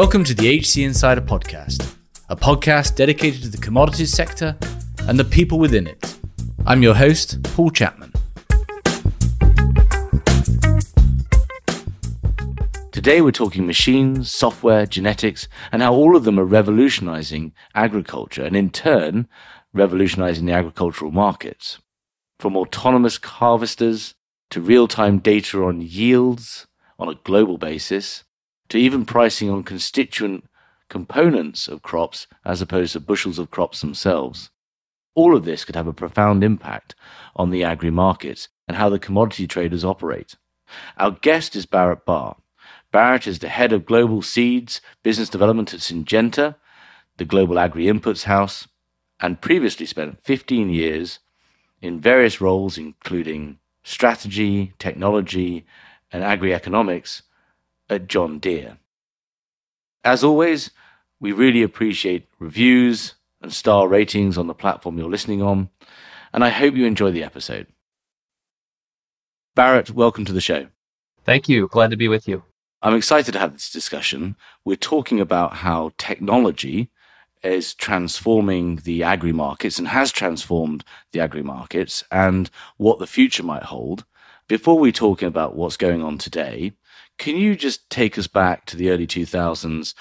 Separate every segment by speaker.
Speaker 1: Welcome to the HC Insider Podcast, a podcast dedicated to the commodities sector and the people within it. I'm your host, Paul Chapman. Today we're talking machines, software, genetics, and how all of them are revolutionizing agriculture and in turn revolutionizing the agricultural markets. From autonomous harvesters to real time data on yields on a global basis to even pricing on constituent components of crops as opposed to bushels of crops themselves. All of this could have a profound impact on the agri markets and how the commodity traders operate. Our guest is Barrett Barr. Barrett is the head of global seeds business development at Syngenta, the global agri inputs house, and previously spent 15 years in various roles, including strategy, technology, and agri economics at John Deere. As always, we really appreciate reviews and star ratings on the platform you're listening on, and I hope you enjoy the episode. Barrett, welcome to the show.
Speaker 2: Thank you. Glad to be with you.
Speaker 1: I'm excited to have this discussion. We're talking about how technology is transforming the agri markets and has transformed the agri markets and what the future might hold. Before we talk about what's going on today, can you just take us back to the early 2000s?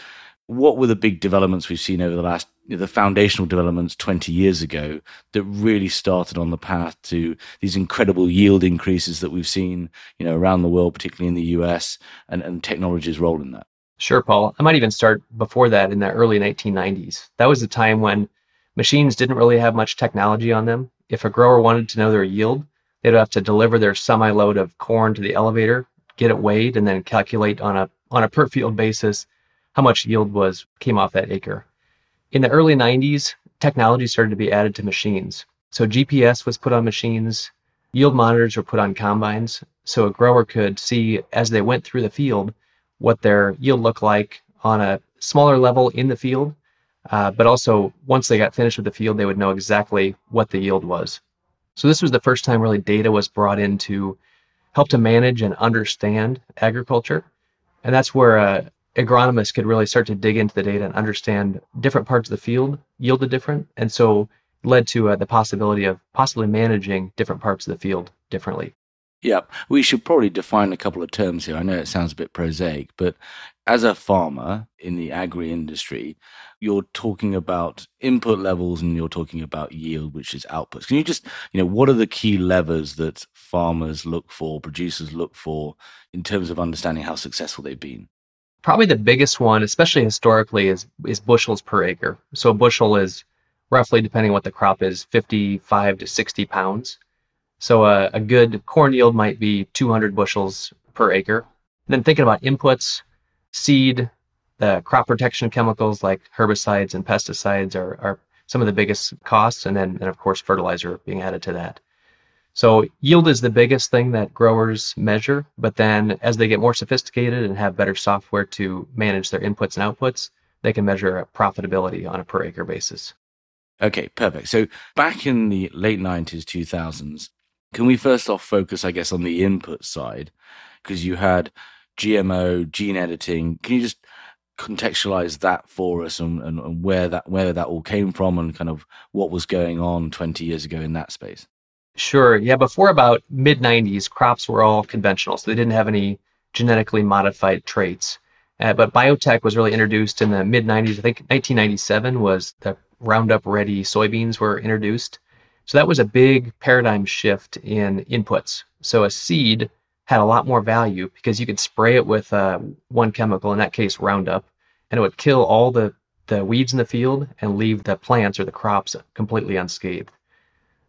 Speaker 1: What were the big developments we've seen over the last, the foundational developments 20 years ago that really started on the path to these incredible yield increases that we've seen, you know, around the world, particularly in the US, and, and technology's role in that?
Speaker 2: Sure, Paul. I might even start before that in the early 1990s. That was the time when machines didn't really have much technology on them. If a grower wanted to know their yield, they'd have to deliver their semi load of corn to the elevator, get it weighed, and then calculate on a on a per field basis how much yield was came off that acre. In the early 90s, technology started to be added to machines. So GPS was put on machines, yield monitors were put on combines, so a grower could see as they went through the field what their yield looked like on a smaller level in the field, uh, but also once they got finished with the field, they would know exactly what the yield was. So this was the first time really data was brought in to help to manage and understand agriculture, and that's where uh, agronomists could really start to dig into the data and understand different parts of the field yielded different, and so led to uh, the possibility of possibly managing different parts of the field differently.
Speaker 1: Yeah, we should probably define a couple of terms here. I know it sounds a bit prosaic, but as a farmer in the agri industry, you're talking about input levels and you're talking about yield, which is outputs. Can you just, you know, what are the key levers that farmers look for, producers look for in terms of understanding how successful they've been?
Speaker 2: Probably the biggest one, especially historically, is is bushels per acre. So a bushel is roughly, depending on what the crop is, 55 to 60 pounds. So a, a good corn yield might be 200 bushels per acre. And then thinking about inputs, seed, the crop protection chemicals like herbicides and pesticides are, are some of the biggest costs, and then and of course fertilizer being added to that. So yield is the biggest thing that growers measure, but then as they get more sophisticated and have better software to manage their inputs and outputs, they can measure profitability on a per acre basis.
Speaker 1: Okay, perfect. So back in the late 90s, 2000s, can we first off focus, I guess, on the input side? Because you had GMO, gene editing. Can you just contextualize that for us and, and, and, where that where that all came from and kind of what was going on 20 years ago in that space?
Speaker 2: Sure. Yeah, before about mid 90s, crops were all conventional, so they didn't have any genetically modified traits. Uh, but biotech was really introduced in the mid 90s. I think 1997 was the Roundup Ready soybeans were introduced. So that was a big paradigm shift in inputs. So a seed had a lot more value because you could spray it with uh, one chemical, in that case Roundup, and it would kill all the, the weeds in the field and leave the plants or the crops completely unscathed.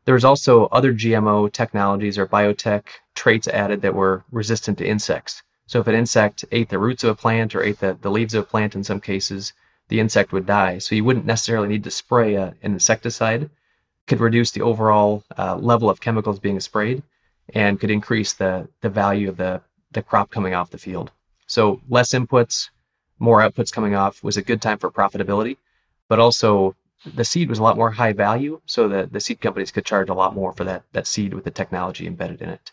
Speaker 2: There was also other GMO technologies or biotech traits added that were resistant to insects. So if an insect ate the roots of a plant or ate the, the leaves of a plant in some cases, the insect would die. So you wouldn't necessarily need to spray a, an insecticide could reduce the overall uh, level of chemicals being sprayed and could increase the, the value of the, the crop coming off the field. So less inputs, more outputs coming off was a good time for profitability, but also the seed was a lot more high value, so that the seed companies could charge a lot more for that, that seed with the technology embedded in it.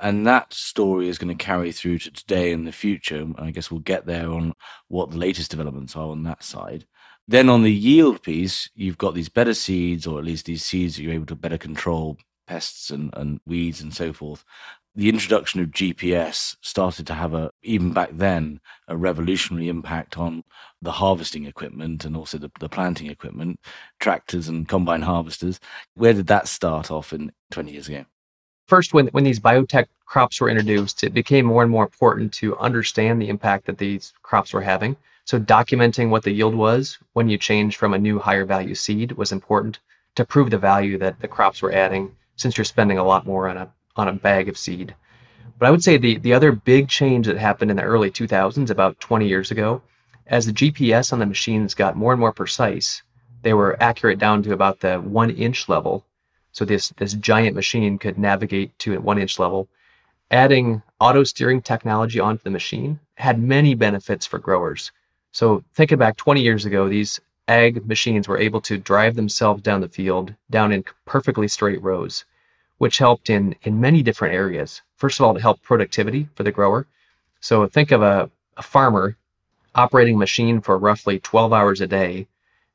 Speaker 1: And that story is going to carry through to today and the future. I guess we'll get there on what the latest developments are on that side. Then on the yield piece, you've got these better seeds, or at least these seeds that you're able to better control pests and, and weeds and so forth. The introduction of GPS started to have a, even back then, a revolutionary impact on the harvesting equipment and also the, the planting equipment, tractors and combine harvesters. Where did that start off in 20 years ago?
Speaker 2: First, when, when these biotech crops were introduced, it became more and more important to understand the impact that these crops were having. So, documenting what the yield was when you changed from a new higher value seed was important to prove the value that the crops were adding since you're spending a lot more on a on a bag of seed. But I would say the the other big change that happened in the early 2000s, about 20 years ago, as the GPS on the machines got more and more precise, they were accurate down to about the one inch level. So this this giant machine could navigate to a one inch level. Adding auto steering technology onto the machine had many benefits for growers. So thinking back 20 years ago, these ag machines were able to drive themselves down the field down in perfectly straight rows, which helped in, in many different areas. First of all, to help productivity for the grower. So think of a, a farmer operating a machine for roughly 12 hours a day,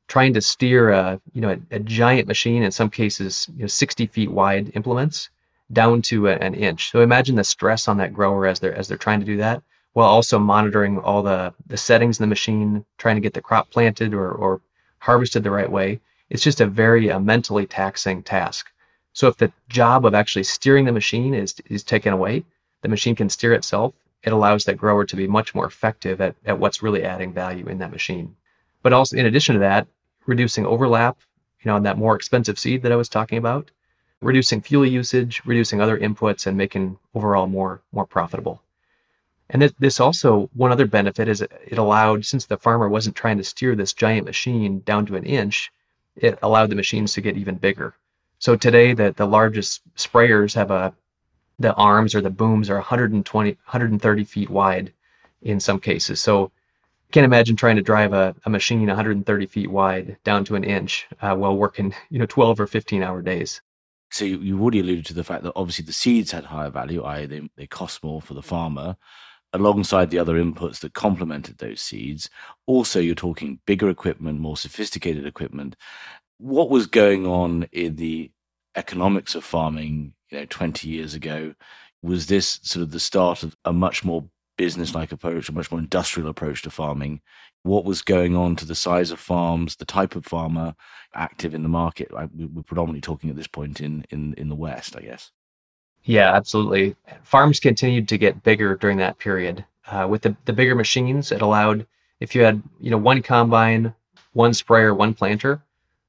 Speaker 2: trying to steer a, you know, a, a giant machine, in some cases, you know, 60 feet wide implements down to a, an inch. So imagine the stress on that grower as they're as they're trying to do that while also monitoring all the, the settings in the machine, trying to get the crop planted or, or harvested the right way. It's just a very uh, mentally taxing task. So if the job of actually steering the machine is, is taken away, the machine can steer itself. It allows that grower to be much more effective at, at what's really adding value in that machine. But also, in addition to that, reducing overlap, you know, on that more expensive seed that I was talking about, reducing fuel usage, reducing other inputs, and making overall more more profitable. And this, also, one other benefit is it allowed, since the farmer wasn't trying to steer this giant machine down to an inch, it allowed the machines to get even bigger. So today, the, the largest sprayers have a, the arms or the booms are 120, 130 feet wide in some cases. So can't imagine trying to drive a, a machine 130 feet wide down to an inch uh, while working, you know, 12 or 15 hour days.
Speaker 1: So you, you already alluded to the fact that obviously the seeds had higher value, i.e., they, they cost more for the farmer alongside the other inputs that complemented those seeds. Also, you're talking bigger equipment, more sophisticated equipment. What was going on in the economics of farming, you know, 20 years ago? Was this sort of the start of a much more business-like approach, a much more industrial approach to farming? What was going on to the size of farms, the type of farmer active in the market? We're predominantly talking at this point in in in the West, I guess.
Speaker 2: Yeah, absolutely. Farms continued to get bigger during that period. Uh, with the, the bigger machines, it allowed if you had you know one combine, one sprayer, one planter.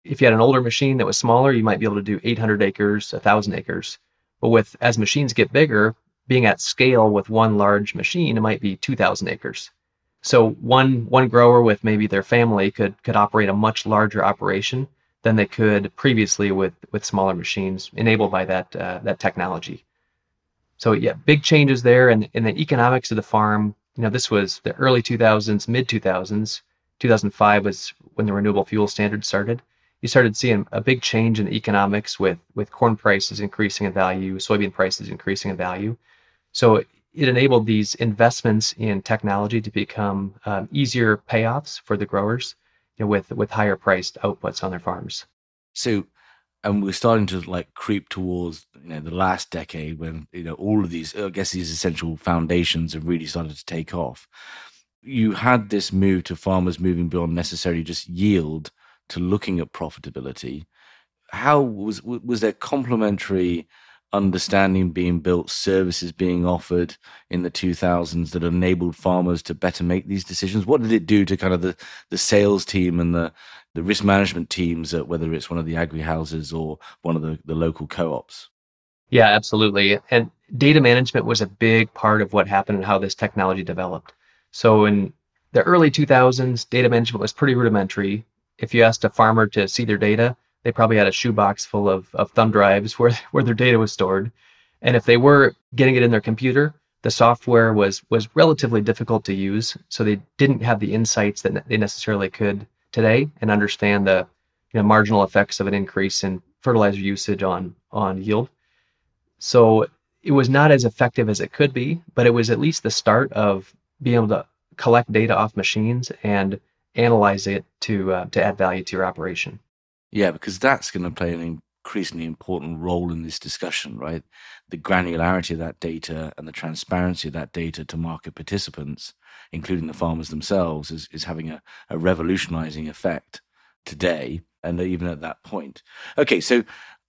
Speaker 2: If you had an older machine that was smaller, you might be able to do 800 acres, 1,000 acres. But with as machines get bigger, being at scale with one large machine, it might be 2,000 acres. So one one grower with maybe their family could could operate a much larger operation than they could previously with with smaller machines enabled by that uh, that technology. So yeah, big changes there, and in the economics of the farm. You know, this was the early 2000s, mid 2000s. 2005 was when the renewable fuel standard started. You started seeing a big change in the economics with with corn prices increasing in value, soybean prices increasing in value. So it enabled these investments in technology to become um, easier payoffs for the growers with with higher priced outputs on their farms.
Speaker 1: So, and we're starting to like creep towards you know the last decade when you know all of these, I guess, these essential foundations have really started to take off. You had this move to farmers moving beyond necessarily just yield to looking at profitability. How was was there complementary? Understanding being built, services being offered in the 2000s that enabled farmers to better make these decisions? What did it do to kind of the, the sales team and the, the risk management teams, at whether it's one of the agri houses or one of the, the local co ops?
Speaker 2: Yeah, absolutely. And data management was a big part of what happened and how this technology developed. So in the early 2000s, data management was pretty rudimentary. If you asked a farmer to see their data, they probably had a shoebox full of, of thumb drives where, where their data was stored. And if they were getting it in their computer, the software was was relatively difficult to use. So they didn't have the insights that they necessarily could today and understand the you know, marginal effects of an increase in fertilizer usage on on yield. So it was not as effective as it could be, but it was at least the start of being able to collect data off machines and analyze it to uh, to add value to your operation.
Speaker 1: Yeah, because that's going to play an increasingly important role in this discussion, right? The granularity of that data and the transparency of that data to market participants, including the farmers themselves, is, is having a, a revolutionizing effect today and even at that point. Okay, so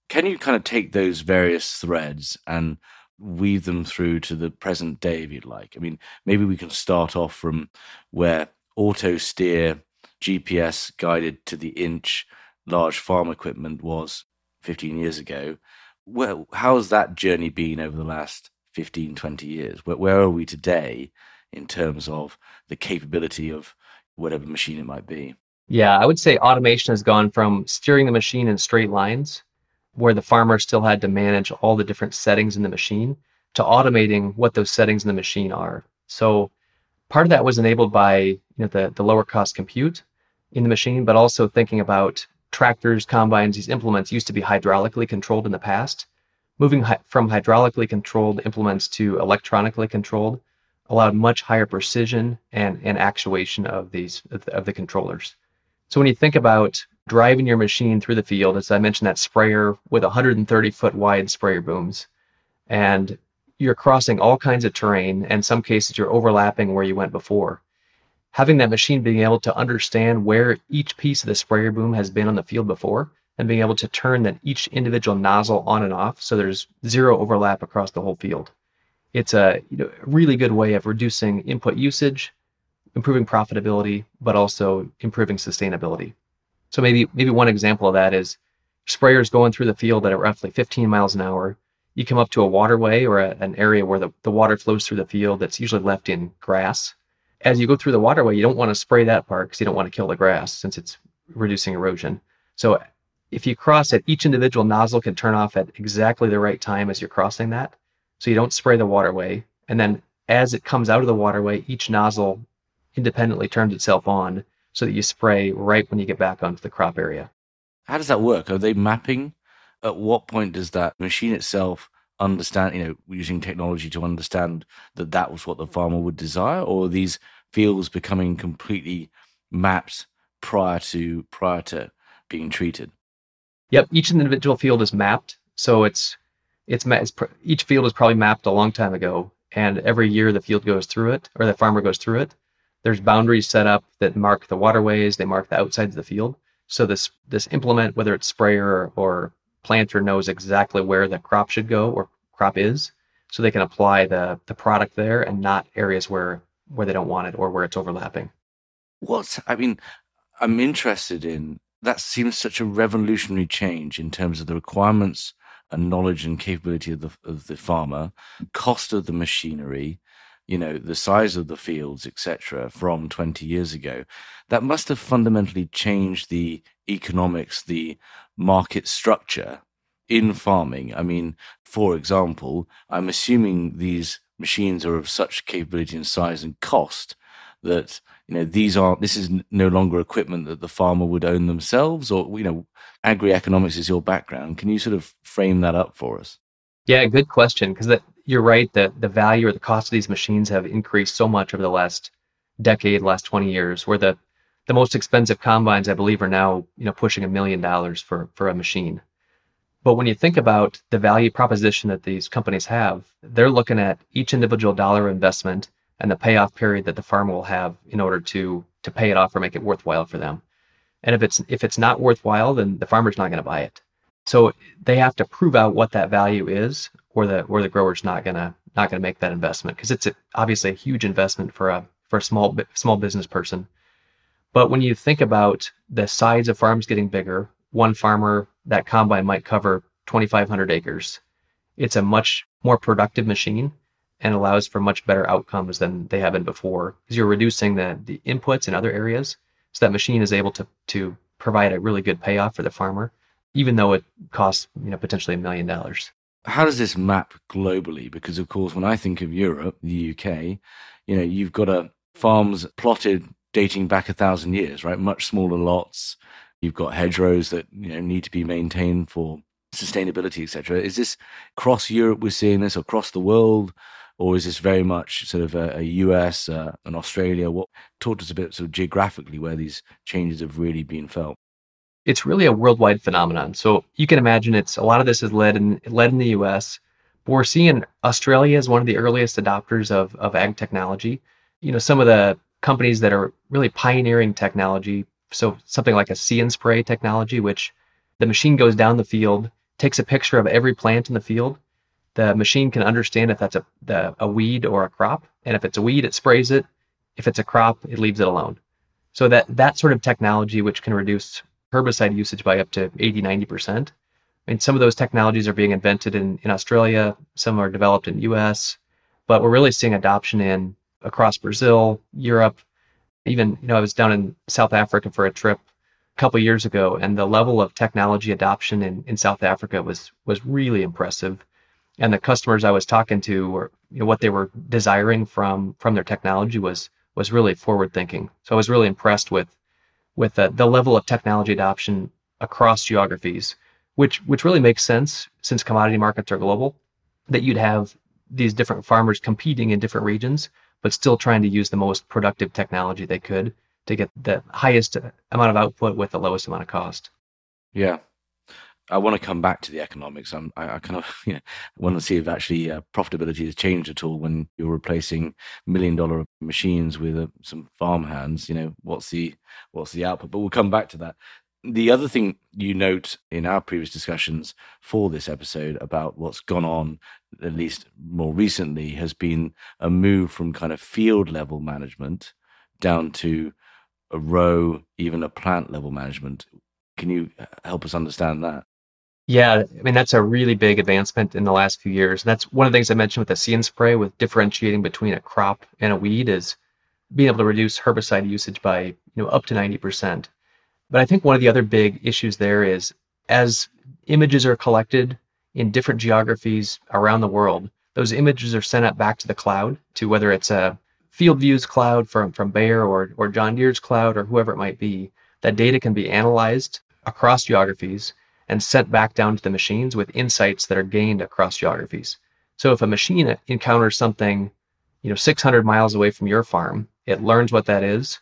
Speaker 1: can you kind of take those various threads and weave them through to the present day, if you'd like? I mean, maybe we can start off from where auto steer, GPS guided to the inch, large farm equipment was 15 years ago. Well, how has that journey been over the last 15, 20 years? Where, where are we today in terms of the capability of whatever machine it might be?
Speaker 2: Yeah, I would say automation has gone from steering the machine in straight lines, where the farmer still had to manage all the different settings in the machine, to automating what those settings in the machine are. So part of that was enabled by you know, the, the lower cost compute in the machine, but also thinking about tractors, combines, these implements used to be hydraulically controlled in the past. Moving hi- from hydraulically controlled implements to electronically controlled allowed much higher precision and, and actuation of these of the, of the controllers. So when you think about driving your machine through the field, as I mentioned, that sprayer with 130 foot wide sprayer booms, and you're crossing all kinds of terrain, and some cases you're overlapping where you went before having that machine being able to understand where each piece of the sprayer boom has been on the field before and being able to turn that each individual nozzle on and off so there's zero overlap across the whole field. It's a you know, really good way of reducing input usage, improving profitability, but also improving sustainability. So maybe maybe one example of that is sprayers going through the field at roughly 15 miles an hour. You come up to a waterway or a, an area where the, the water flows through the field that's usually left in grass as you go through the waterway, you don't want to spray that part because you don't want to kill the grass since it's reducing erosion. So if you cross it, each individual nozzle can turn off at exactly the right time as you're crossing that. So you don't spray the waterway. And then as it comes out of the waterway, each nozzle independently turns itself on so that you spray right when you get back onto the crop area.
Speaker 1: How does that work? Are they mapping? At what point does that machine itself understand, you know, using technology to understand that that was what the farmer would desire, or these fields becoming completely mapped prior to prior to being treated?
Speaker 2: Yep, each individual field is mapped, so it's it's, it's each field is probably mapped a long time ago, and every year the field goes through it, or the farmer goes through it. There's boundaries set up that mark the waterways, they mark the outsides of the field. So this this implement, whether it's sprayer or planter knows exactly where the crop should go or crop is, so they can apply the the product there and not areas where where they don't want it or where it's overlapping.
Speaker 1: What I mean, I'm interested in that seems such a revolutionary change in terms of the requirements and knowledge and capability of the of the farmer, cost of the machinery, you know, the size of the fields, etc., from 20 years ago. That must have fundamentally changed the economics, the market structure in farming. I mean, for example, I'm assuming these machines are of such capability and size and cost that you know these aren't this is no longer equipment that the farmer would own themselves or you know agri-economics is your background can you sort of frame that up for us
Speaker 2: yeah good question because you're right that the value or the cost of these machines have increased so much over the last decade last 20 years where the the most expensive combines, I believe, are now you know pushing a million dollars for for a machine. But when you think about the value proposition that these companies have, they're looking at each individual dollar investment and the payoff period that the farmer will have in order to to pay it off or make it worthwhile for them. And if it's if it's not worthwhile, then the farmer's not going to buy it. So they have to prove out what that value is, or the or the grower's not gonna not gonna make that investment because it's a, obviously a huge investment for a for a small small business person but when you think about the size of farms getting bigger, one farmer, that combine might cover 2,500 acres. It's a much more productive machine and allows for much better outcomes than they have been before because you're reducing the, the inputs in other areas. So that machine is able to, to provide a really good payoff for the farmer, even though it costs you know potentially a million dollars.
Speaker 1: How does this map globally? Because of course, when I think of Europe, the UK, you know, you've got a farms plotted dating back a thousand years, right? Much smaller lots. You've got hedgerows that you know need to be maintained for sustainability, etc. Is this across Europe we're seeing this, across the world, or is this very much sort of a, a US, uh, an Australia? What to us a bit sort of geographically where these changes have really been felt?
Speaker 2: It's really a worldwide phenomenon. So you can imagine it's a lot of this is led in led in the US, but we're seeing Australia as one of the earliest adopters of of ag technology. You know, some of the companies that are really pioneering technology. So something like a see and spray technology, which the machine goes down the field, takes a picture of every plant in the field. The machine can understand if that's a, the, a weed or a crop. And if it's a weed, it sprays it. If it's a crop, it leaves it alone. So that, that sort of technology, which can reduce herbicide usage by up to 80, 90%. I mean, some of those technologies are being invented in, in Australia, some are developed in US, but we're really seeing adoption in across Brazil, Europe, even, you know, I was down in South Africa for a trip a couple years ago, and the level of technology adoption in, in South Africa was was really impressive. And the customers I was talking to were, you know, what they were desiring from from their technology was was really forward thinking. So I was really impressed with with the, the level of technology adoption across geographies, which which really makes sense since commodity markets are global, that you'd have these different farmers competing in different regions, but still trying to use the most productive technology they could to get the highest amount of output with the lowest amount of cost.
Speaker 1: Yeah. I want to come back to the economics. I'm, I, I kind of you know, want to see if actually uh, profitability has changed at all when you're replacing million dollar machines with uh, some farm hands. You know, what's the what's the output? But we'll come back to that. The other thing you note in our previous discussions for this episode about what's gone on, at least more recently, has been a move from kind of field level management down to a row, even a plant level management. Can you uh, help us understand that?
Speaker 2: Yeah, I mean that's a really big advancement in the last few years. That's one of the things I mentioned with the and spray with differentiating between a crop and a weed is being able to reduce herbicide usage by you know up to 90%. But I think one of the other big issues there is as images are collected in different geographies around the world, those images are sent up back to the cloud to whether it's a FieldViews cloud from, from Bayer or, or John Deere's cloud or whoever it might be, that data can be analyzed across geographies and sent back down to the machines with insights that are gained across geographies. So if a machine encounters something, you know, 600 miles away from your farm, it learns what that is.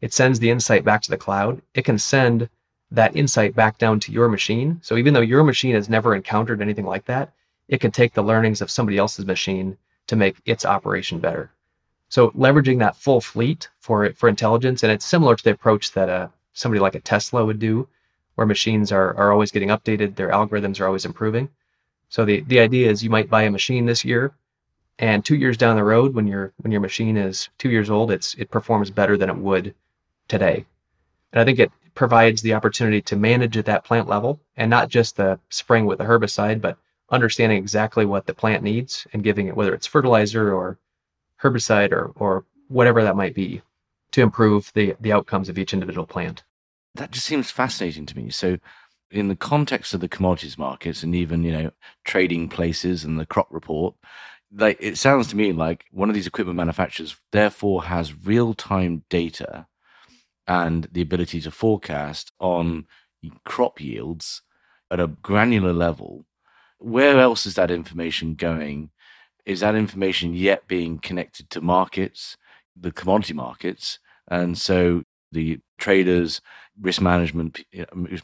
Speaker 2: It sends the insight back to the cloud. It can send that insight back down to your machine. So even though your machine has never encountered anything like that, it can take the learnings of somebody else's machine to make its operation better. So leveraging that full fleet for for intelligence, and it's similar to the approach that uh, somebody like a Tesla would do, where machines are, are always getting updated, their algorithms are always improving. So the, the idea is you might buy a machine this year, and two years down the road, when your when your machine is two years old, it's it performs better than it would today. And I think it provides the opportunity to manage at that plant level, and not just the spraying with the herbicide, but understanding exactly what the plant needs and giving it whether it's fertilizer or herbicide or, or whatever that might be to improve the, the outcomes of each individual plant.
Speaker 1: That just seems fascinating to me. So, in the context of the commodities markets and even you know trading places and the crop report, like it sounds to me like one of these equipment manufacturers therefore has real time data and the ability to forecast on crop yields at a granular level. Where else is that information going is that information yet being connected to markets, the commodity markets? And so the traders, risk management,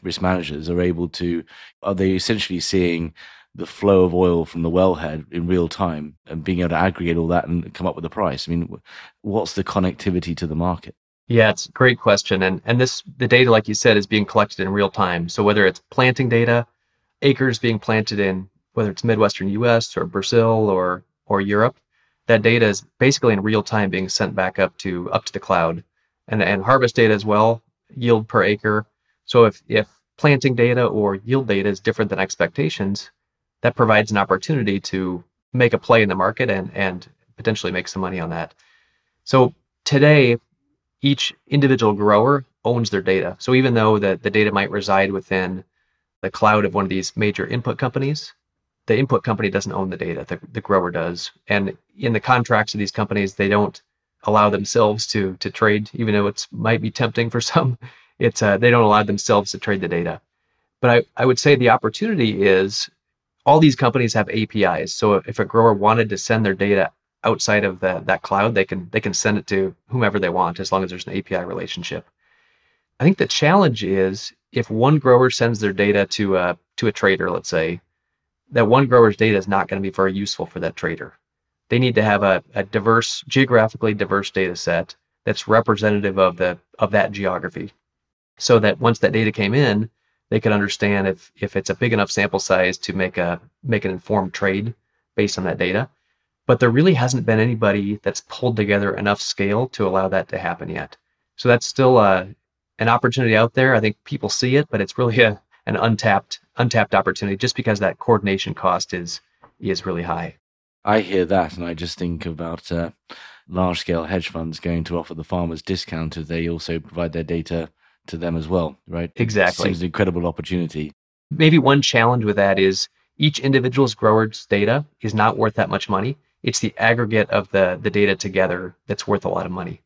Speaker 1: risk managers are able to, are they essentially seeing the flow of oil from the wellhead in real time and being able to aggregate all that and come up with a price? I mean, what's the connectivity to the market?
Speaker 2: Yeah, it's a great question. And and this the data, like you said, is being collected in real time. So whether it's planting data, acres being planted in whether it's Midwestern US or Brazil or or Europe, that data is basically in real time being sent back up to up to the cloud, and and harvest data as well, yield per acre. So if if planting data or yield data is different than expectations, that provides an opportunity to make a play in the market and and potentially make some money on that. So today, each individual grower owns their data. So even though the, the data might reside within the cloud of one of these major input companies, the input company doesn't own the data, the, the grower does. And in the contracts of these companies, they don't allow themselves to to trade, even though it might be tempting for some. It's uh, they don't allow themselves to trade the data. But I, I would say the opportunity is all these companies have APIs. So if a grower wanted to send their data outside of that that cloud, they can they can send it to whomever they want as long as there's an API relationship. I think the challenge is if one grower sends their data to a to a trader, let's say, that one grower's data is not going to be very useful for that trader. They need to have a, a diverse, geographically diverse data set that's representative of the of that geography. So that once that data came in, they could understand if if it's a big enough sample size to make a make an informed trade based on that data. But there really hasn't been anybody that's pulled together enough scale to allow that to happen yet. So that's still uh, an opportunity out there. I think people see it, but it's really a, an untapped untapped opportunity just because that coordination cost is is really high.
Speaker 1: I hear that, and I just think about uh, large scale hedge funds going to offer the farmers discount if they also provide their data to them as well, right?
Speaker 2: Exactly.
Speaker 1: It seems an incredible opportunity.
Speaker 2: Maybe one challenge with that is each individual's grower's data is not worth that much money. It's the aggregate of the the data together that's worth a lot of money.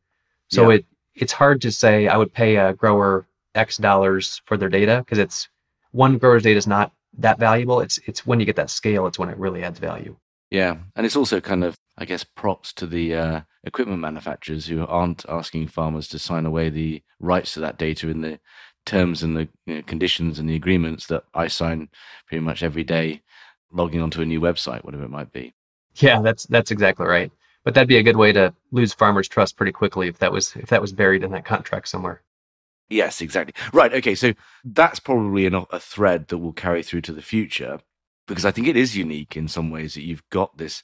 Speaker 2: So yeah. it it's hard to say I would pay a grower X dollars for their data because it's one grower's data is not that valuable. It's it's when you get that scale, it's when it really adds value.
Speaker 1: Yeah, and it's also kind of I guess props to the uh, equipment manufacturers who aren't asking farmers to sign away the rights to that data in the terms and the you know, conditions and the agreements that I sign pretty much every day, logging onto a new website, whatever it might be.
Speaker 2: Yeah, that's that's exactly right. But that'd be a good way to lose farmers' trust pretty quickly if that was if that was buried in that contract somewhere.
Speaker 1: Yes, exactly. Right. Okay. So that's probably a thread that will carry through to the future because I think it is unique in some ways that you've got this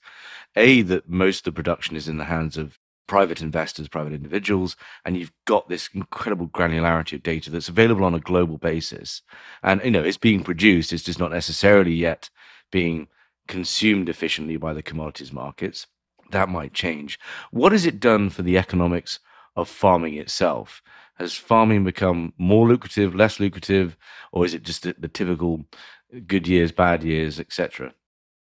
Speaker 1: a that most of the production is in the hands of private investors, private individuals, and you've got this incredible granularity of data that's available on a global basis. And you know, it's being produced, it's just not necessarily yet being consumed efficiently by the commodities markets. That might change. What has it done for the economics of farming itself? Has farming become more lucrative, less lucrative, or is it just the, the typical good years, bad years, etc.?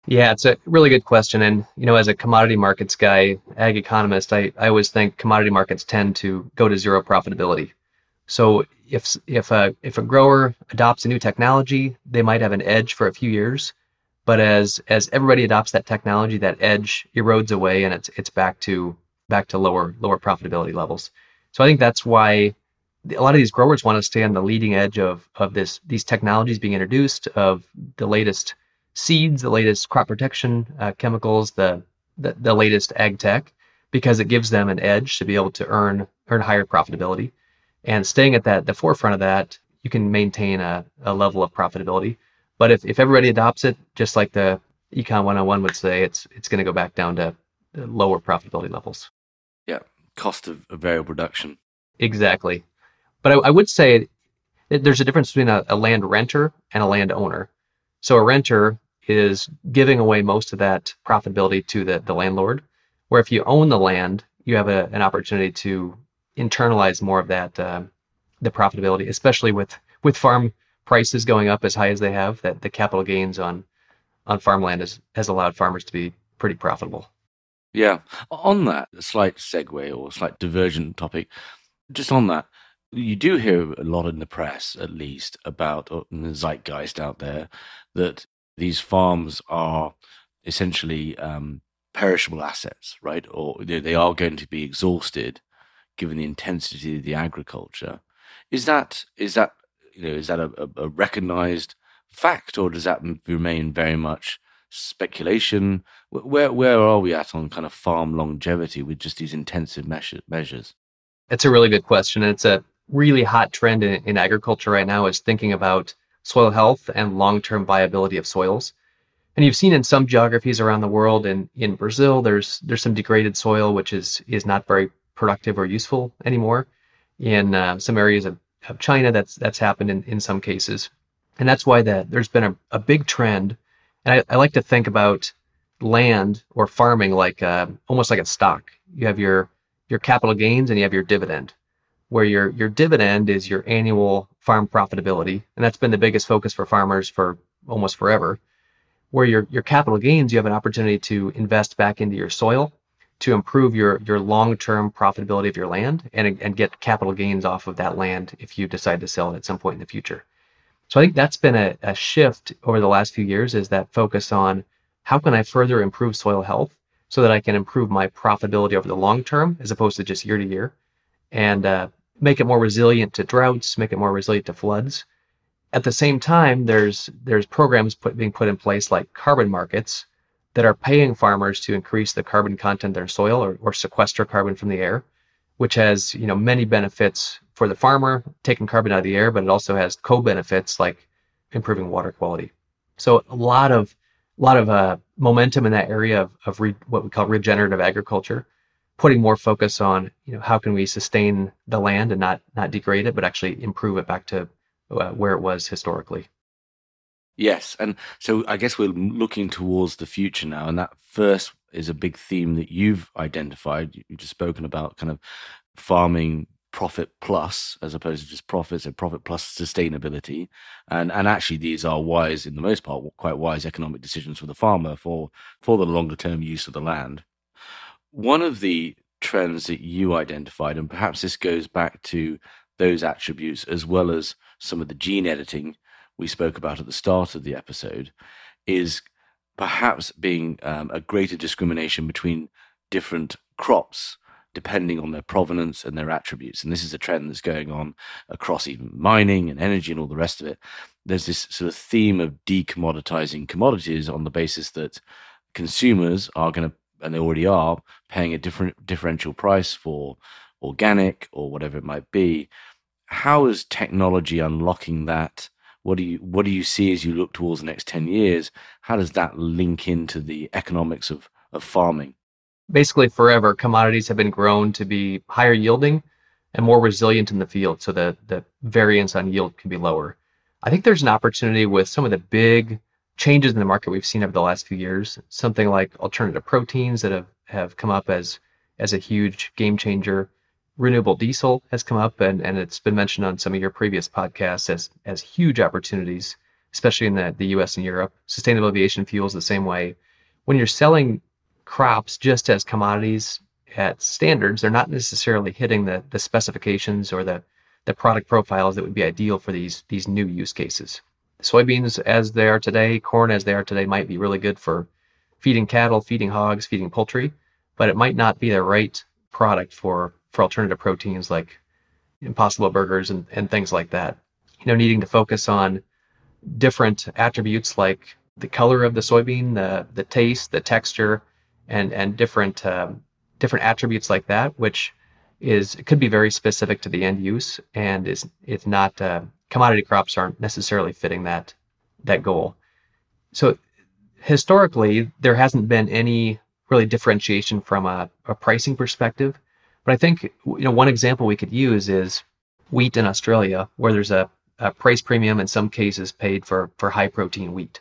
Speaker 2: Yeah, it's a really good question. And, you know, as a commodity markets guy, ag economist, I, I always think commodity markets tend to go to zero profitability. So if if a if a grower adopts a new technology, they might have an edge for a few years, but as as everybody adopts that technology, that edge erodes away and it's it's back to back to lower lower profitability levels. So I think that's why a lot of these growers want to stay on the leading edge of of this these technologies being introduced of the latest seeds, the latest crop protection uh, chemicals, the, the the latest ag tech, because it gives them an edge to be able to earn earn higher profitability. And staying at that the forefront of that, you can maintain a, a level of profitability. But if, if everybody adopts it, just like the Econ 101 would say, it's it's going to go back down to lower profitability levels.
Speaker 1: Yeah, cost of, of variable production.
Speaker 2: Exactly. But I, I would say there's a difference between a, a land renter and a land owner. So a renter is giving away most of that profitability to the, the landlord, where if you own the land, you have a, an opportunity to internalize more of that uh, the profitability, especially with with farm prices going up as high as they have. That the capital gains on on farmland has has allowed farmers to be pretty profitable.
Speaker 1: Yeah. On that slight segue or slight divergent topic, just on that, you do hear a lot in the press, at least, about the zeitgeist out there that these farms are essentially um, perishable assets, right? Or they are going to be exhausted given the intensity of the agriculture. Is that is that you know is that a, a recognized fact, or does that remain very much speculation? Where where are we at on kind of farm longevity with just these intensive measures?
Speaker 2: It's a really good question. It's a really hot trend in, in agriculture right now is thinking about soil health and long-term viability of soils. And you've seen in some geographies around the world, and in Brazil, there's there's some degraded soil which is is not very productive or useful anymore. In uh, some areas of, of China, that's that's happened in, in some cases, and that's why that there's been a, a big trend. And I, I like to think about land or farming like uh, almost like a stock. You have your your capital gains and you have your dividend where your your dividend is your annual farm profitability, and that's been the biggest focus for farmers for almost forever. Where your your capital gains, you have an opportunity to invest back into your soil to improve your your long-term profitability of your land and and get capital gains off of that land if you decide to sell it at some point in the future. So I think that's been a, a shift over the last few years is that focus on how can I further improve soil health so that I can improve my profitability over the long term as opposed to just year to year and uh, make it more resilient to droughts, make it more resilient to floods. At the same time, there's there's programs put, being put in place like carbon markets that are paying farmers to increase the carbon content in their soil or, or sequester carbon from the air, which has you know many benefits for the farmer, taking carbon out of the air, but it also has co-benefits like improving water quality. So a lot of a lot of uh, momentum in that area of, of re, what we call regenerative agriculture, putting more focus on you know how can we sustain the land and not not degrade it, but actually improve it back to uh, where it was historically.
Speaker 1: Yes, and so I guess we're looking towards the future now, and that first is a big theme that you've identified. You've just spoken about kind of farming profit plus as opposed to just profits and profit plus sustainability and and actually these are wise in the most part quite wise economic decisions for the farmer for for the longer term use of the land one of the trends that you identified and perhaps this goes back to those attributes as well as some of the gene editing we spoke about at the start of the episode is perhaps being um, a greater discrimination between different crops depending on their provenance and their attributes. And this is a trend that's going on across even mining and energy and all the rest of it. There's this sort of theme of decommoditizing commodities on the basis that consumers are going to, and they already are, paying a different differential price for organic or whatever it might be. How is technology unlocking that? What do you what do you see as you look towards the next ten years? How does that link into the economics of, of farming?
Speaker 2: basically forever, commodities have been grown to be higher yielding and more resilient in the field so that the variance on yield can be lower. I think there's an opportunity with some of the big changes in the market we've seen over the last few years, something like alternative proteins that have, have come up as as a huge game changer. Renewable diesel has come up and, and it's been mentioned on some of your previous podcasts as as huge opportunities, especially in the, the US and Europe. Sustainable aviation fuels the same way. When you're selling crops just as commodities at standards, they're not necessarily hitting the, the specifications or the, the product profiles that would be ideal for these, these new use cases. Soybeans as they are today, corn as they are today might be really good for feeding cattle, feeding hogs, feeding poultry, but it might not be the right product for, for alternative proteins like impossible burgers and, and things like that. You know, needing to focus on different attributes like the color of the soybean, the the taste, the texture, and and different um, different attributes like that, which is could be very specific to the end use and is it's not uh, commodity crops aren't necessarily fitting that that goal. So historically, there hasn't been any really differentiation from a, a pricing perspective. But I think you know one example we could use is wheat in Australia, where there's a, a price premium in some cases paid for for high protein wheat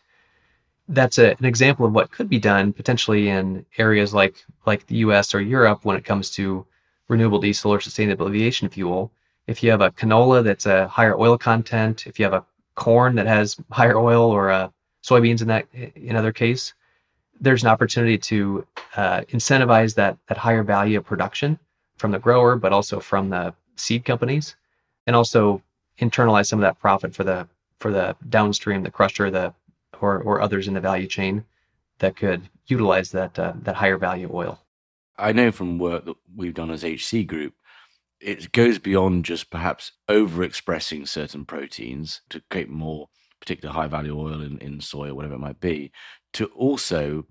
Speaker 2: that's a, an example of what could be done potentially in areas like like the U.S. or Europe when it comes to renewable diesel or sustainable aviation fuel. If you have a canola that's a higher oil content, if you have a corn that has higher oil or uh, soybeans in that in other case, there's an opportunity to uh, incentivize that that higher value of production from the grower, but also from the seed companies, and also internalize some of that profit for the for the downstream, the crusher, the or, or others in the value chain that could utilize that uh, that higher value oil.
Speaker 1: I know from work that we've done as HC Group, it goes beyond just perhaps overexpressing certain proteins to create more particular high value oil in, in soy or whatever it might be, to also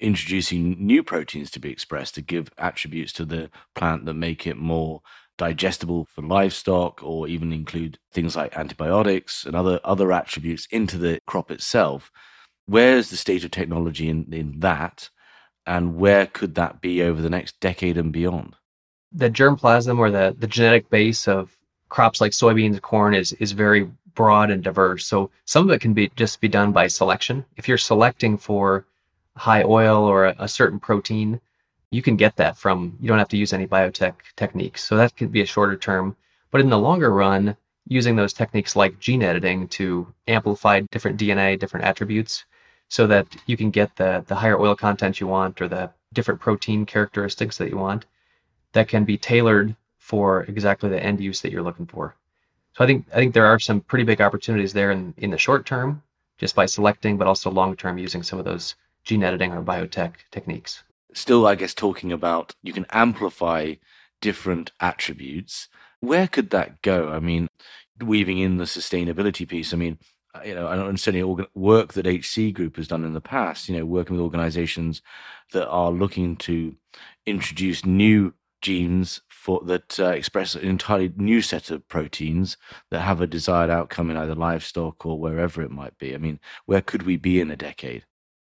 Speaker 1: introducing new proteins to be expressed to give attributes to the plant that make it more digestible for livestock or even include things like antibiotics and other other attributes into the crop itself. Where's the state of technology in, in that? And where could that be over the next decade and beyond?
Speaker 2: The germplasm or the, the genetic base of crops like soybeans corn is is very broad and diverse. So some of it can be just be done by selection. If you're selecting for high oil or a, a certain protein you can get that from you don't have to use any biotech techniques. So that could be a shorter term. But in the longer run using those techniques like gene editing to amplify different dna different attributes so that you can get the the higher oil content you want or the different protein characteristics that you want that can be tailored for exactly the end use that you're looking for. So I think I think there are some pretty big opportunities there in, in the short term, just by selecting, but also long term using some of those gene editing or biotech techniques.
Speaker 1: Still, I guess talking about you can amplify different attributes. Where could that go? I mean, weaving in the sustainability piece. I mean, you know, and certainly work that HC Group has done in the past. You know, working with organisations that are looking to introduce new genes for that uh, express an entirely new set of proteins that have a desired outcome in either livestock or wherever it might be. I mean, where could we be in a decade?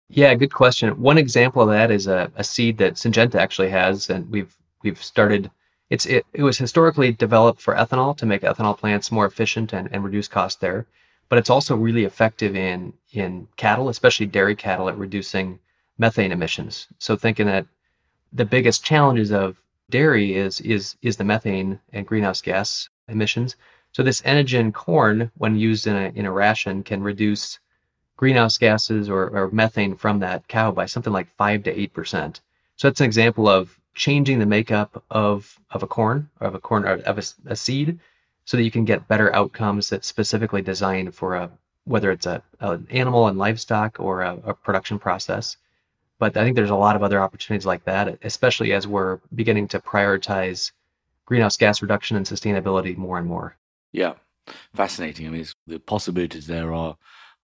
Speaker 2: Yeah, good question. One example of that is a, a seed that Syngenta actually has, and we've we've started. It's it, it was historically developed for ethanol to make ethanol plants more efficient and, and reduce cost there, but it's also really effective in in cattle, especially dairy cattle, at reducing methane emissions. So thinking that the biggest challenges of dairy is is is the methane and greenhouse gas emissions. So this Enogen corn, when used in a in a ration, can reduce greenhouse gases or, or methane from that cow by something like five to eight percent. So that's an example of changing the makeup of of a corn of a corn of a, a seed, so that you can get better outcomes that's specifically designed for a whether it's a an animal and livestock or a, a production process. But I think there's a lot of other opportunities like that, especially as we're beginning to prioritize greenhouse gas reduction and sustainability more and more.
Speaker 1: Yeah, fascinating. I mean, the possibilities there are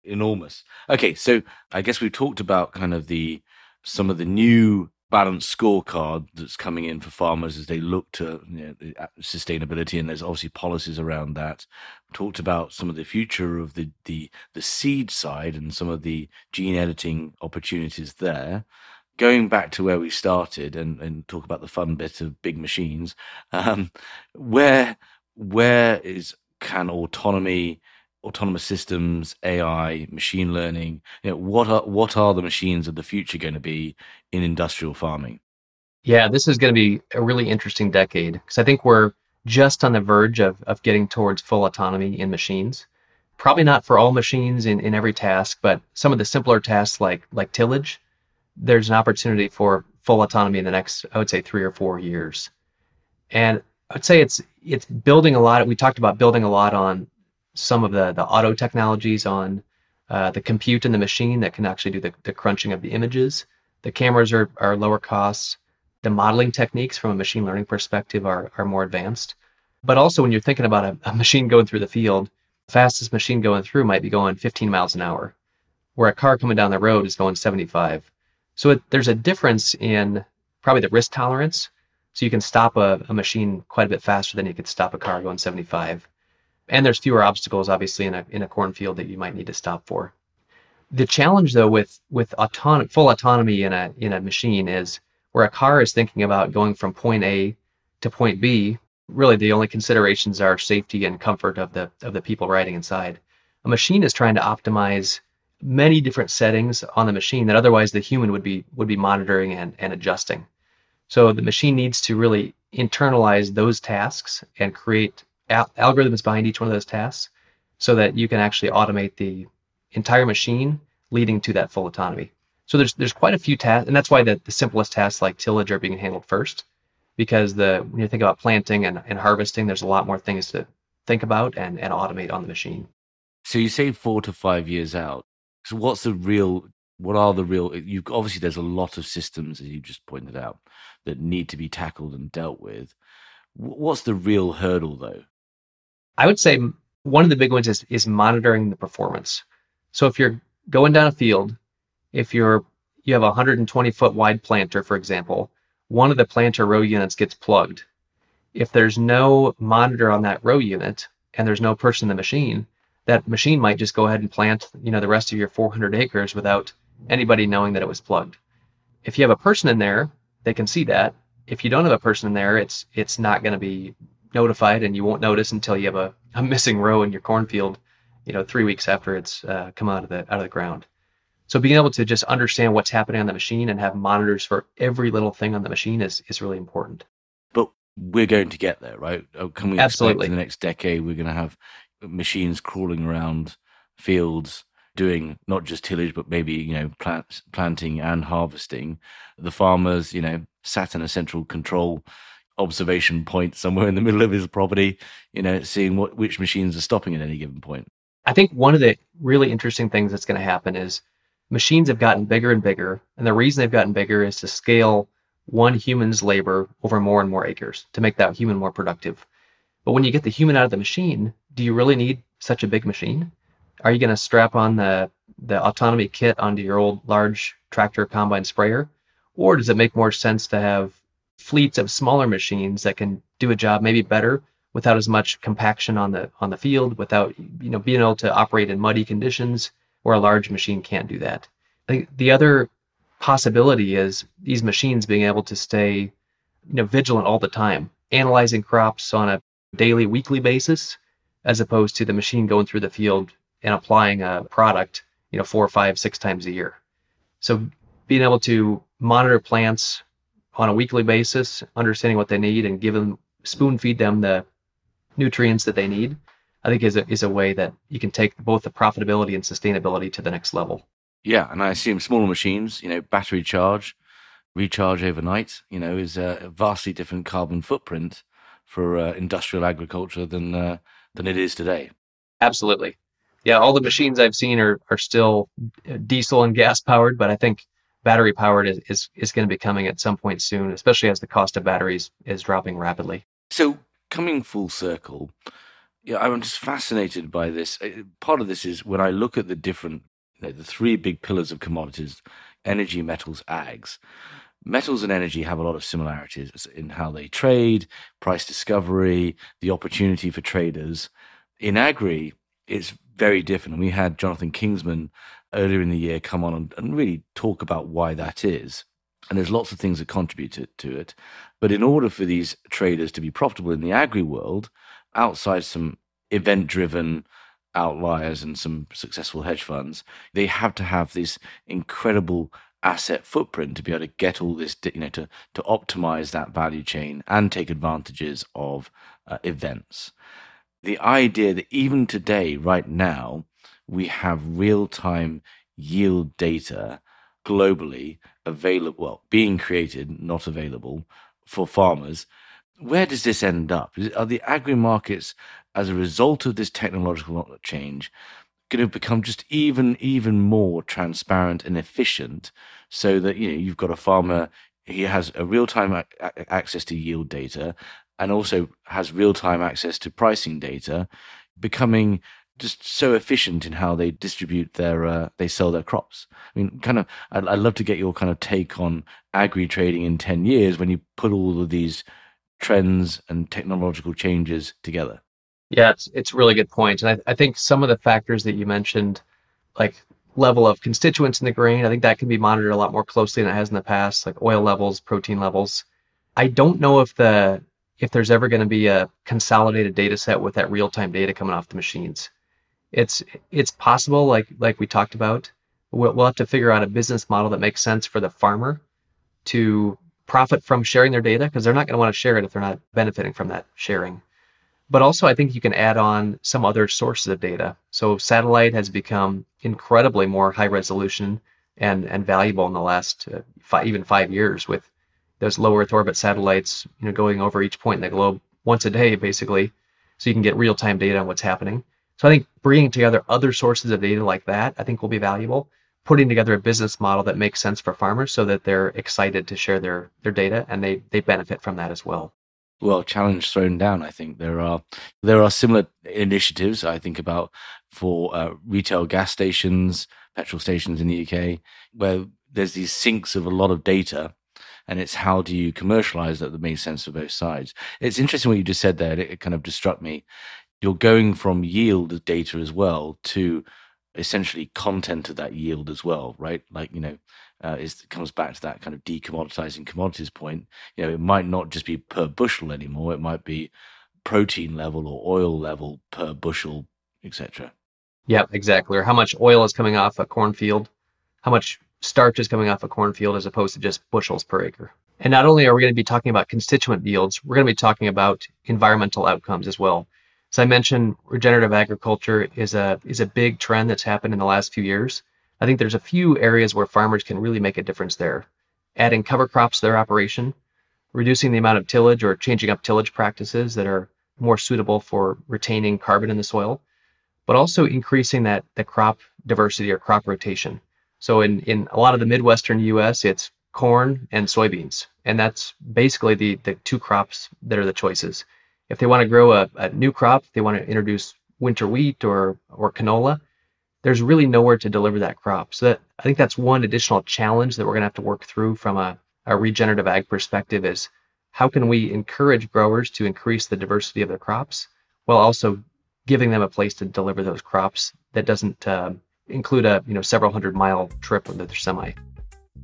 Speaker 1: enormous. Okay, so I guess we've talked about kind of the some of the new balanced scorecard that's coming in for farmers as they look to you know, uh, sustainability, and there's obviously policies around that. We talked about some of the future of the, the the seed side and some of the gene editing opportunities there. Going back to where we started and, and talk about the fun bit of big machines, um, where where is can autonomy autonomous systems, AI, machine learning. You know, what are what are the machines of the future going to be in industrial farming?
Speaker 2: Yeah, this is going to be a really interesting decade because I think we're just on the verge of, of getting towards full autonomy in machines. Probably not for all machines in, in every task, but some of the simpler tasks like like tillage, there's an opportunity for full autonomy in the next, I would say, three or four years. And I would say it's it's building a lot. We talked about building a lot on some of the, the auto technologies on uh, the compute in the machine that can actually do the, the crunching of the images. The cameras are, are lower costs. The modeling techniques from a machine learning perspective are, are more advanced. But also, when you're thinking about a, a machine going through the field, the fastest machine going through might be going 15 miles an hour, where a car coming down the road is going 75. So it, there's a difference in probably the risk tolerance. So you can stop a, a machine quite a bit faster than you could stop a car going 75 and there's fewer obstacles obviously in a in a cornfield that you might need to stop for. The challenge though with with autonom- full autonomy in a in a machine is where a car is thinking about going from point A to point B, really the only considerations are safety and comfort of the of the people riding inside. A machine is trying to optimize many different settings on the machine that otherwise the human would be would be monitoring and, and adjusting. So the machine needs to really internalize those tasks and create al- algorithms behind each one of those tasks so that you can actually automate the entire machine leading to that full autonomy. So there's there's quite a few tasks, and that's why the, the simplest tasks like tillage are being handled first, because the when you think about planting and, and harvesting, there's a lot more things to think about and, and automate on the machine.
Speaker 1: So you say four to five years out. So what's the real what are the real you obviously there's a lot of systems as you just pointed out that need to be tackled and dealt with. What's the real hurdle though?
Speaker 2: I would say one of the big ones is is monitoring the performance. So if you're going down a field, if you're you have a 120 foot wide planter, for example, one of the planter row units gets plugged. If there's no monitor on that row unit and there's no person in the machine, that machine might just go ahead and plant, you know, the rest of your 400 acres without anybody knowing that it was plugged. If you have a person in there, they can see that. If you don't have a person in there, it's it's not going to be notified and you won't notice until you have a, a missing row in your cornfield, you know, three weeks after it's uh, come out of the out of the ground. So being able to just understand what's happening on the machine and have monitors for every little thing on the machine is is really important.
Speaker 1: But we're going to get there, right? Oh, can we
Speaker 2: Absolutely.
Speaker 1: in the next decade we're going to have machines crawling around fields doing not just tillage but maybe you know plant, planting and harvesting the farmers you know sat in a central control observation point somewhere in the middle of his property, you know, seeing what which machines are stopping at any given point.
Speaker 2: I think one of the really interesting things that's going to happen is machines have gotten bigger and bigger, and the reason they've gotten bigger is to scale one human's labor over more and more acres to make that human more productive. But when you get the human out of the machine, do you really need such a big machine? Are you going to strap on the the autonomy kit onto your old large tractor combine sprayer, or does it make more sense to have fleets of smaller machines that can do a job maybe better without as much compaction on the on the field, without you know being able to operate in muddy conditions where a large machine can't do that. Think the other possibility is these machines being able to stay you know vigilant all the time, analyzing crops on a daily, weekly basis, as opposed to the machine going through the field and applying a product you know four, five, six times a year. So being able to monitor plants on a weekly basis, understanding what they need, and give them spoon feed them the nutrients that they need, I think is a is a way that you can take both the profitability and sustainability to the next level.
Speaker 1: Yeah, and I assume smaller machines, you know, battery charge, recharge overnight, you know, is a vastly different carbon footprint for uh, industrial agriculture than uh, than it is today.
Speaker 2: Absolutely, yeah. All the machines I've seen are are still uh, diesel and gas powered, but I think battery powered is, is, is going to be coming at some point soon, especially as the cost of batteries is dropping rapidly.
Speaker 1: So, coming full circle, yeah, I'm just fascinated by this. Part of this is when I look at the different, you know, the three big pillars of commodities energy, metals, ags. Metals and energy have a lot of similarities in how they trade, price discovery, the opportunity for traders. In agri, it's very different. We had Jonathan Kingsman earlier in the year come on and, and really talk about why that is. And there's lots of things that contribute to, it. But in order for these traders to be profitable in the agri world, outside some event driven outliers and some successful hedge funds, they have to have this incredible asset footprint to be able to get all this, you know, to, to optimize that value chain and take advantages of uh, events. The idea that even today, right now, we have real time yield data globally available, well, being created, not available for farmers. Where does this end up? Are the agri markets, as a result of this technological change, going to become just even even more transparent and efficient, so that you know you've got a farmer he has a real time access to yield data and also has real time access to pricing data, becoming just so efficient in how they distribute their uh, they sell their crops. I mean, kind of, I'd, I'd love to get your kind of take on agri trading in ten years when you put all of these trends and technological changes together.
Speaker 2: Yeah, it's it's a really good point. point, and I, I think some of the factors that you mentioned, like level of constituents in the grain, I think that can be monitored a lot more closely than it has in the past, like oil levels, protein levels. I don't know if the if there's ever going to be a consolidated data set with that real time data coming off the machines it's it's possible like like we talked about. We'll, we'll have to figure out a business model that makes sense for the farmer to profit from sharing their data because they're not going to want to share it if they're not benefiting from that sharing. But also i think you can add on some other sources of data. So satellite has become incredibly more high resolution and and valuable in the last uh, five, even five years with those low earth orbit satellites you know going over each point in the globe once a day basically so you can get real time data on what's happening so I think bringing together other sources of data like that, I think will be valuable. Putting together a business model that makes sense for farmers so that they're excited to share their, their data and they, they benefit from that as well.
Speaker 1: Well, challenge thrown down. I think there are there are similar initiatives. I think about for uh, retail gas stations, petrol stations in the UK, where there's these sinks of a lot of data and it's how do you commercialize that that makes sense for both sides. It's interesting what you just said there. It, it kind of just struck me you're going from yield data as well to essentially content of that yield as well, right? Like, you know, uh, it comes back to that kind of decommoditizing commodities point. You know, it might not just be per bushel anymore. It might be protein level or oil level per bushel, etc.
Speaker 2: Yep, exactly. Or how much oil is coming off a cornfield, how much starch is coming off a cornfield as opposed to just bushels per acre. And not only are we going to be talking about constituent yields, we're going to be talking about environmental outcomes as well. So I mentioned regenerative agriculture is a is a big trend that's happened in the last few years. I think there's a few areas where farmers can really make a difference there. Adding cover crops to their operation, reducing the amount of tillage or changing up tillage practices that are more suitable for retaining carbon in the soil, but also increasing that the crop diversity or crop rotation. So in, in a lot of the Midwestern US, it's corn and soybeans. And that's basically the, the two crops that are the choices. If they want to grow a, a new crop, they want to introduce winter wheat or, or canola, there's really nowhere to deliver that crop. So that, I think that's one additional challenge that we're going to have to work through from a, a regenerative ag perspective is how can we encourage growers to increase the diversity of their crops while also giving them a place to deliver those crops that doesn't uh, include a you know several hundred mile trip with their semi.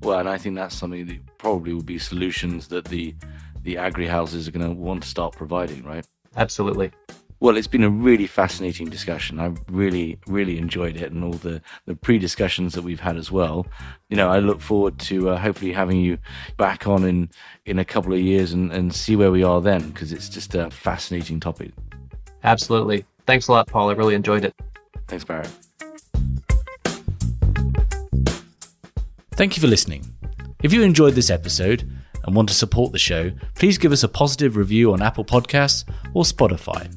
Speaker 1: Well, and I think that's something that probably would be solutions that the the agri houses are going to want to start providing, right?
Speaker 2: Absolutely.
Speaker 1: Well, it's been a really fascinating discussion. I really, really enjoyed it and all the, the pre discussions that we've had as well. You know, I look forward to uh, hopefully having you back on in, in a couple of years and, and see where we are then, because it's just a fascinating topic.
Speaker 2: Absolutely. Thanks a lot, Paul. I really enjoyed it.
Speaker 1: Thanks, Barrett.
Speaker 3: Thank you for listening. If you enjoyed this episode and want to support the show, please give us a positive review on Apple Podcasts or Spotify.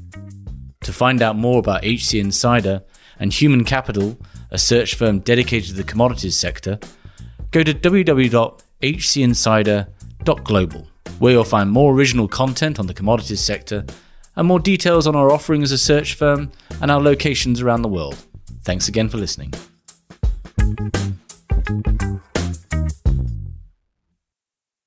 Speaker 3: To find out more about HC Insider and Human Capital, a search firm dedicated to the commodities sector, go to www.hcinsider.global, where you'll find more original content on the commodities sector and more details on our offering as a search firm and our locations around the world. Thanks again for listening.